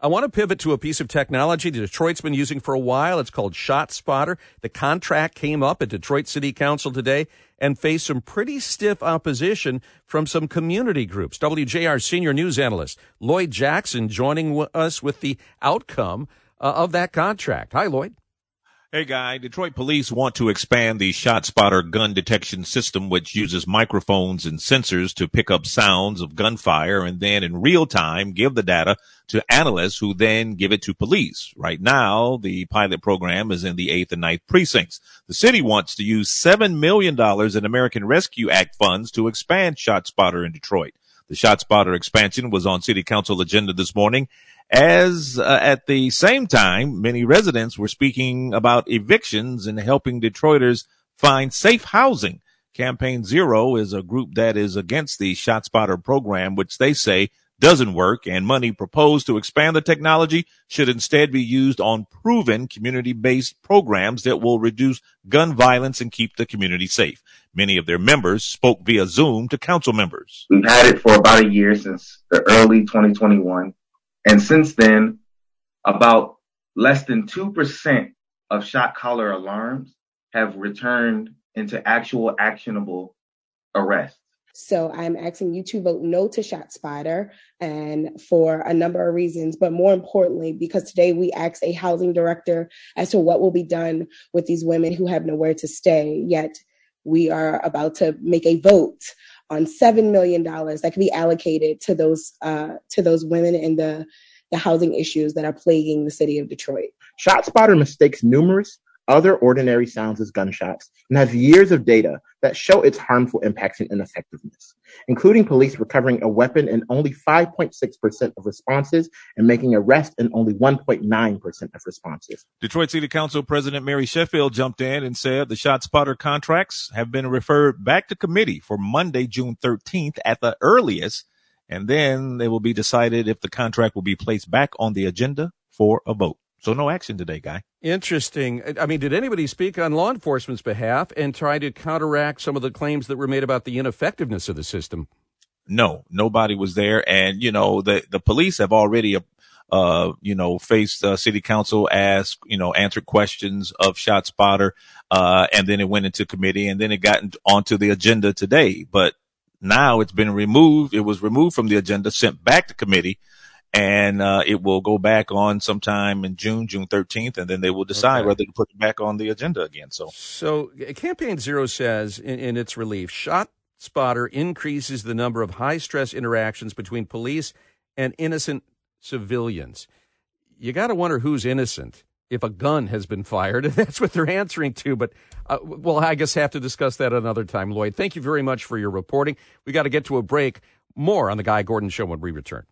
I want to pivot to a piece of technology the Detroit's been using for a while. It's called ShotSpotter. The contract came up at Detroit City Council today and faced some pretty stiff opposition from some community groups. WJR senior news analyst Lloyd Jackson joining us with the outcome uh, of that contract. Hi, Lloyd. Hey, Guy. Detroit police want to expand the ShotSpotter gun detection system, which uses microphones and sensors to pick up sounds of gunfire and then in real time give the data to analysts who then give it to police. Right now, the pilot program is in the 8th and 9th precincts. The city wants to use $7 million in American Rescue Act funds to expand ShotSpotter in Detroit. The ShotSpotter expansion was on city council agenda this morning as uh, at the same time, many residents were speaking about evictions and helping Detroiters find safe housing. Campaign Zero is a group that is against the ShotSpotter program, which they say doesn't work and money proposed to expand the technology should instead be used on proven community-based programs that will reduce gun violence and keep the community safe. Many of their members spoke via Zoom to council members. We've had it for about a year since the early 2021. And since then, about less than 2% of shot caller alarms have returned into actual actionable arrests. So I'm asking you to vote no to ShotSpotter and for a number of reasons, but more importantly, because today we asked a housing director as to what will be done with these women who have nowhere to stay. Yet we are about to make a vote on seven million dollars that can be allocated to those uh, to those women in the the housing issues that are plaguing the city of Detroit. ShotSpotter mistakes numerous other ordinary sounds as gunshots and has years of data that show its harmful impacts and ineffectiveness, including police recovering a weapon in only 5.6% of responses and making arrests in only 1.9% of responses. Detroit City Council President Mary Sheffield jumped in and said the ShotSpotter contracts have been referred back to committee for Monday, June 13th at the earliest, and then it will be decided if the contract will be placed back on the agenda for a vote. So no action today, guy. Interesting. I mean, did anybody speak on law enforcement's behalf and try to counteract some of the claims that were made about the ineffectiveness of the system? No, nobody was there. And, you know, the, the police have already, uh, you know, faced uh, city council, asked, you know, answered questions of ShotSpotter, uh, and then it went into committee and then it got onto the agenda today. But now it's been removed. It was removed from the agenda, sent back to committee and uh, it will go back on sometime in June, June 13th, and then they will decide okay. whether to put it back on the agenda again. So, so Campaign Zero says in, in its relief, Shot Spotter increases the number of high stress interactions between police and innocent civilians. You got to wonder who's innocent if a gun has been fired, and that's what they're answering to. But uh, well, I guess have to discuss that another time, Lloyd. Thank you very much for your reporting. We got to get to a break. More on the Guy Gordon Show when we return.